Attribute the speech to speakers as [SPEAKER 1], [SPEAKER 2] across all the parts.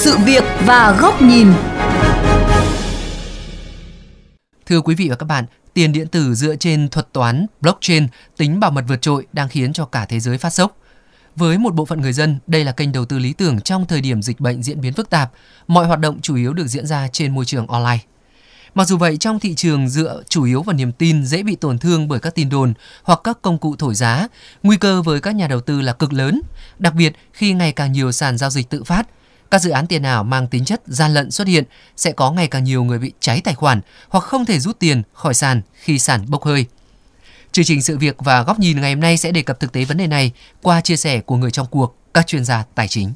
[SPEAKER 1] sự việc và góc nhìn.
[SPEAKER 2] Thưa quý vị và các bạn, tiền điện tử dựa trên thuật toán blockchain tính bảo mật vượt trội đang khiến cho cả thế giới phát sốc. Với một bộ phận người dân, đây là kênh đầu tư lý tưởng trong thời điểm dịch bệnh diễn biến phức tạp. Mọi hoạt động chủ yếu được diễn ra trên môi trường online. Mặc dù vậy, trong thị trường dựa chủ yếu vào niềm tin dễ bị tổn thương bởi các tin đồn hoặc các công cụ thổi giá, nguy cơ với các nhà đầu tư là cực lớn, đặc biệt khi ngày càng nhiều sàn giao dịch tự phát. Các dự án tiền ảo mang tính chất gian lận xuất hiện sẽ có ngày càng nhiều người bị cháy tài khoản hoặc không thể rút tiền khỏi sàn khi sàn bốc hơi. Chương trình sự việc và góc nhìn ngày hôm nay sẽ đề cập thực tế vấn đề này qua chia sẻ của người trong cuộc, các chuyên gia tài chính.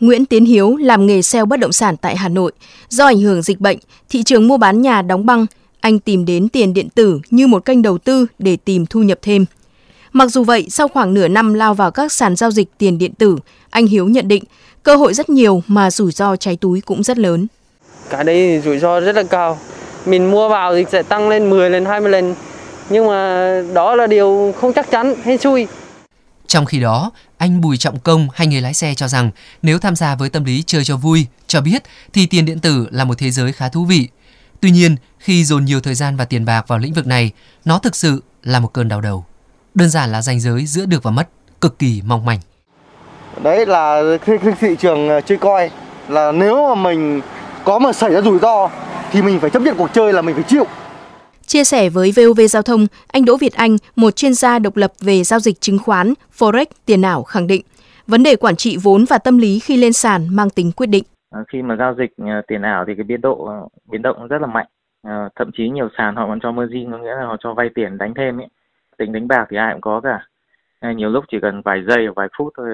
[SPEAKER 3] Nguyễn Tiến Hiếu làm nghề sale bất động sản tại Hà Nội. Do ảnh hưởng dịch bệnh, thị trường mua bán nhà đóng băng, anh tìm đến tiền điện tử như một kênh đầu tư để tìm thu nhập thêm. Mặc dù vậy, sau khoảng nửa năm lao vào các sàn giao dịch tiền điện tử, anh Hiếu nhận định cơ hội rất nhiều mà rủi ro cháy túi cũng rất lớn.
[SPEAKER 4] Cái đấy rủi ro rất là cao. Mình mua vào thì sẽ tăng lên 10 lần, 20 lần. Nhưng mà đó là điều không chắc chắn, hay xui.
[SPEAKER 2] Trong khi đó, anh Bùi Trọng Công hay người lái xe cho rằng nếu tham gia với tâm lý chơi cho vui, cho biết thì tiền điện tử là một thế giới khá thú vị. Tuy nhiên, khi dồn nhiều thời gian và tiền bạc vào lĩnh vực này, nó thực sự là một cơn đau đầu. Đơn giản là ranh giới giữa được và mất cực kỳ mong manh.
[SPEAKER 5] Đấy là khi, khi thị trường ờ, chơi coi là nếu mà mình có mà xảy ra rủi ro thì mình phải chấp nhận cuộc chơi là mình phải chịu.
[SPEAKER 3] Chia sẻ với VOV Giao thông, anh Đỗ Việt Anh, một chuyên gia độc lập về giao dịch chứng khoán, Forex, tiền ảo khẳng định, vấn đề quản trị vốn và tâm lý khi lên sàn mang tính quyết định.
[SPEAKER 6] À, khi mà giao dịch à, tiền ảo thì cái biên độ à, biến động rất là mạnh. Thậm chí nhiều sàn họ còn cho margin, có nghĩa là họ cho vay tiền đánh thêm ấy. Tính đánh bạc thì ai cũng có cả. Nhiều lúc chỉ cần vài giây vài phút thôi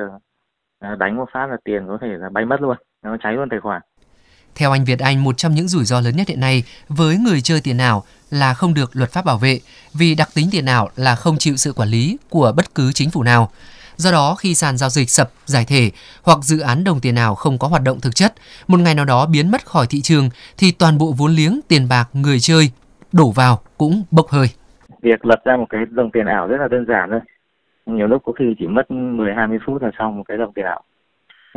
[SPEAKER 6] đánh một phát là tiền có thể là bay mất luôn, nó cháy luôn tài khoản.
[SPEAKER 2] Theo anh Việt Anh, một trong những rủi ro lớn nhất hiện nay với người chơi tiền ảo là không được luật pháp bảo vệ vì đặc tính tiền ảo là không chịu sự quản lý của bất cứ chính phủ nào. Do đó, khi sàn giao dịch sập, giải thể hoặc dự án đồng tiền ảo không có hoạt động thực chất, một ngày nào đó biến mất khỏi thị trường thì toàn bộ vốn liếng tiền bạc người chơi đổ vào cũng bốc hơi.
[SPEAKER 6] Việc lập ra một cái đồng tiền ảo rất là đơn giản thôi. Nhiều lúc có khi chỉ mất 10-20 phút là xong một cái đồng tiền ảo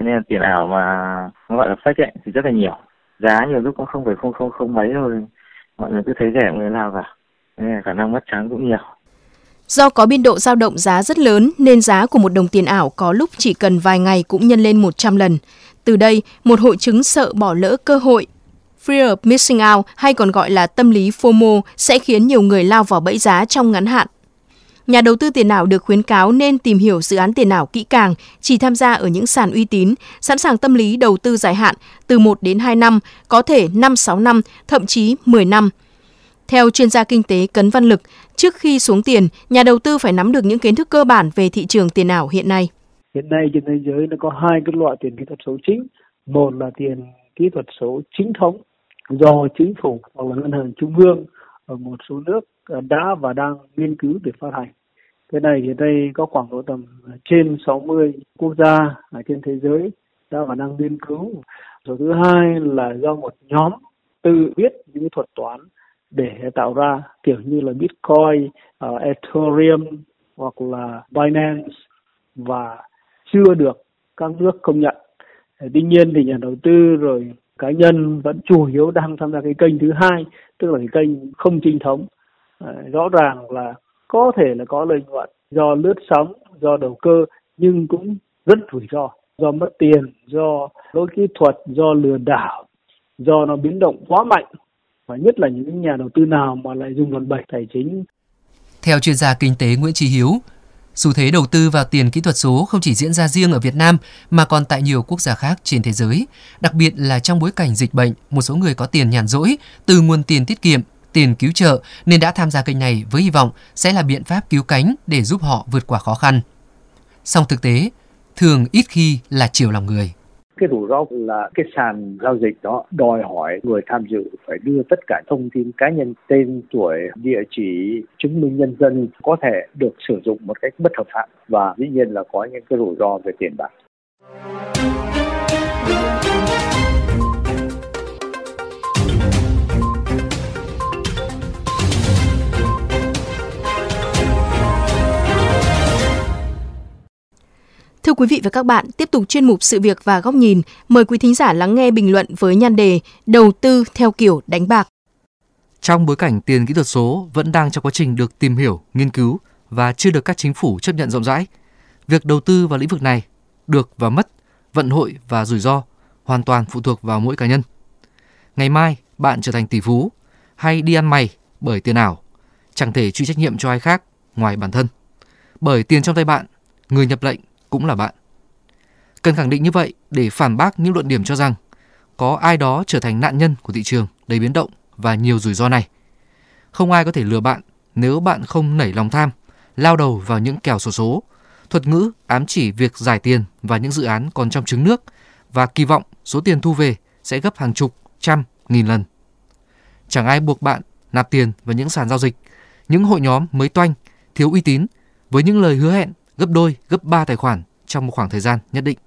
[SPEAKER 6] nên tiền ảo mà nó gọi là fake ấy, thì rất là nhiều. Giá nhiều lúc cũng không phải không không không mấy thôi mọi người cứ thấy rẻ người nào cả nên khả năng mất trắng cũng nhiều
[SPEAKER 3] Do có biên độ dao động giá rất lớn nên giá của một đồng tiền ảo có lúc chỉ cần vài ngày cũng nhân lên 100 lần. Từ đây, một hội chứng sợ bỏ lỡ cơ hội Fear of missing out hay còn gọi là tâm lý FOMO sẽ khiến nhiều người lao vào bẫy giá trong ngắn hạn. Nhà đầu tư tiền ảo được khuyến cáo nên tìm hiểu dự án tiền ảo kỹ càng, chỉ tham gia ở những sàn uy tín, sẵn sàng tâm lý đầu tư dài hạn từ 1 đến 2 năm, có thể 5-6 năm, thậm chí 10 năm. Theo chuyên gia kinh tế Cấn Văn Lực, trước khi xuống tiền, nhà đầu tư phải nắm được những kiến thức cơ bản về thị trường tiền ảo hiện nay.
[SPEAKER 7] Hiện nay trên thế giới nó có hai cái loại tiền kỹ thuật số chính. Một là tiền kỹ thuật số chính thống do chính phủ hoặc là ngân hàng trung ương ở một số nước ờ, đã và đang nghiên cứu để phát hành. Cái này thì đây có khoảng độ tầm trên 60 quốc gia ở trên thế giới đã và đang nghiên cứu. Rồi thứ hai là do một nhóm tự biết những thuật toán để tạo ra kiểu như là Bitcoin, uh, Ethereum hoặc là Binance và chưa được các nước công nhận. Ờ, tuy nhiên thì nhà đầu tư rồi cá nhân vẫn chủ yếu đang tham gia cái kênh thứ hai, tức là cái kênh không chính thống ờ, rõ ràng là có thể là có lợi nhuận do lướt sóng do đầu cơ nhưng cũng rất rủi ro do mất tiền do lỗi kỹ thuật do lừa đảo do nó biến động quá mạnh và nhất là những nhà đầu tư nào mà lại dùng đòn bẩy tài chính.
[SPEAKER 2] Theo chuyên gia kinh tế Nguyễn Trí Hiếu, xu thế đầu tư vào tiền kỹ thuật số không chỉ diễn ra riêng ở Việt Nam mà còn tại nhiều quốc gia khác trên thế giới, đặc biệt là trong bối cảnh dịch bệnh, một số người có tiền nhàn rỗi từ nguồn tiền tiết kiệm tiền cứu trợ nên đã tham gia kênh này với hy vọng sẽ là biện pháp cứu cánh để giúp họ vượt qua khó khăn. Song thực tế, thường ít khi là chiều lòng người.
[SPEAKER 8] Cái rủi ro là cái sàn giao dịch đó đòi hỏi người tham dự phải đưa tất cả thông tin cá nhân, tên, tuổi, địa chỉ, chứng minh nhân dân có thể được sử dụng một cách bất hợp pháp và dĩ nhiên là có những cái rủi ro về tiền bạc.
[SPEAKER 3] Quý vị và các bạn, tiếp tục chuyên mục sự việc và góc nhìn, mời quý thính giả lắng nghe bình luận với nhan đề Đầu tư theo kiểu đánh bạc.
[SPEAKER 9] Trong bối cảnh tiền kỹ thuật số vẫn đang trong quá trình được tìm hiểu, nghiên cứu và chưa được các chính phủ chấp nhận rộng rãi, việc đầu tư vào lĩnh vực này được và mất, vận hội và rủi ro hoàn toàn phụ thuộc vào mỗi cá nhân. Ngày mai bạn trở thành tỷ phú hay đi ăn mày bởi tiền ảo, chẳng thể chịu trách nhiệm cho ai khác ngoài bản thân. Bởi tiền trong tay bạn, người nhập lệnh cũng là bạn. Cần khẳng định như vậy để phản bác những luận điểm cho rằng có ai đó trở thành nạn nhân của thị trường đầy biến động và nhiều rủi ro này. Không ai có thể lừa bạn nếu bạn không nảy lòng tham, lao đầu vào những kèo sổ số, thuật ngữ ám chỉ việc giải tiền và những dự án còn trong trứng nước và kỳ vọng số tiền thu về sẽ gấp hàng chục, trăm, nghìn lần. Chẳng ai buộc bạn nạp tiền vào những sàn giao dịch, những hội nhóm mới toanh, thiếu uy tín với những lời hứa hẹn gấp đôi, gấp ba tài khoản trong một khoảng thời gian nhất định.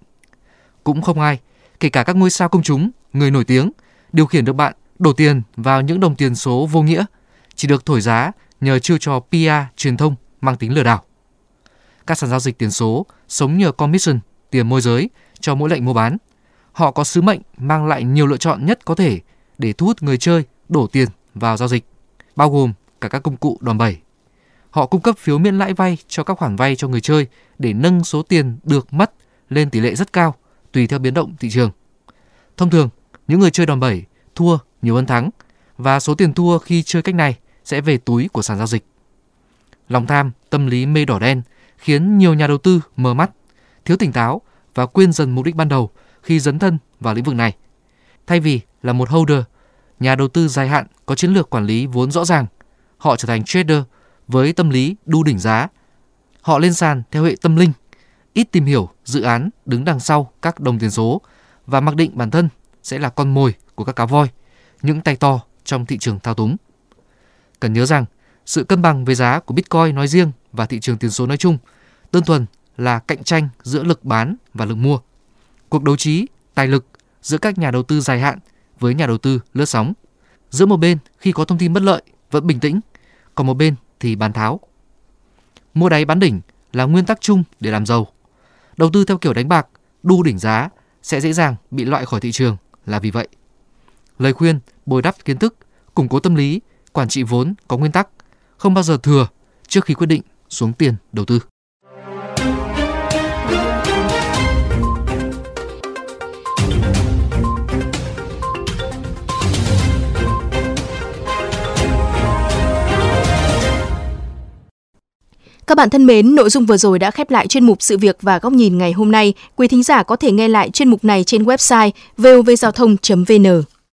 [SPEAKER 9] Cũng không ai, kể cả các ngôi sao công chúng, người nổi tiếng, điều khiển được bạn đổ tiền vào những đồng tiền số vô nghĩa, chỉ được thổi giá nhờ chiêu trò PR truyền thông mang tính lừa đảo. Các sàn giao dịch tiền số sống nhờ commission, tiền môi giới cho mỗi lệnh mua bán. Họ có sứ mệnh mang lại nhiều lựa chọn nhất có thể để thu hút người chơi đổ tiền vào giao dịch, bao gồm cả các công cụ đòn bẩy. Họ cung cấp phiếu miễn lãi vay cho các khoản vay cho người chơi để nâng số tiền được mất lên tỷ lệ rất cao tùy theo biến động thị trường. Thông thường, những người chơi đòn bẩy thua nhiều hơn thắng và số tiền thua khi chơi cách này sẽ về túi của sàn giao dịch. Lòng tham, tâm lý mê đỏ đen khiến nhiều nhà đầu tư mờ mắt, thiếu tỉnh táo và quên dần mục đích ban đầu khi dấn thân vào lĩnh vực này. Thay vì là một holder, nhà đầu tư dài hạn có chiến lược quản lý vốn rõ ràng, họ trở thành trader với tâm lý đu đỉnh giá. Họ lên sàn theo hệ tâm linh, ít tìm hiểu dự án đứng đằng sau các đồng tiền số và mặc định bản thân sẽ là con mồi của các cá voi, những tay to trong thị trường thao túng. Cần nhớ rằng, sự cân bằng về giá của Bitcoin nói riêng và thị trường tiền số nói chung đơn thuần là cạnh tranh giữa lực bán và lực mua. Cuộc đấu trí, tài lực giữa các nhà đầu tư dài hạn với nhà đầu tư lướt sóng. Giữa một bên khi có thông tin bất lợi vẫn bình tĩnh, còn một bên thì bán tháo. Mua đáy bán đỉnh là nguyên tắc chung để làm giàu. Đầu tư theo kiểu đánh bạc, đu đỉnh giá sẽ dễ dàng bị loại khỏi thị trường là vì vậy. Lời khuyên bồi đắp kiến thức, củng cố tâm lý, quản trị vốn có nguyên tắc, không bao giờ thừa trước khi quyết định xuống tiền đầu tư.
[SPEAKER 3] Các bạn thân mến, nội dung vừa rồi đã khép lại chuyên mục Sự việc và góc nhìn ngày hôm nay. Quý thính giả có thể nghe lại chuyên mục này trên website vovgiao thông.vn.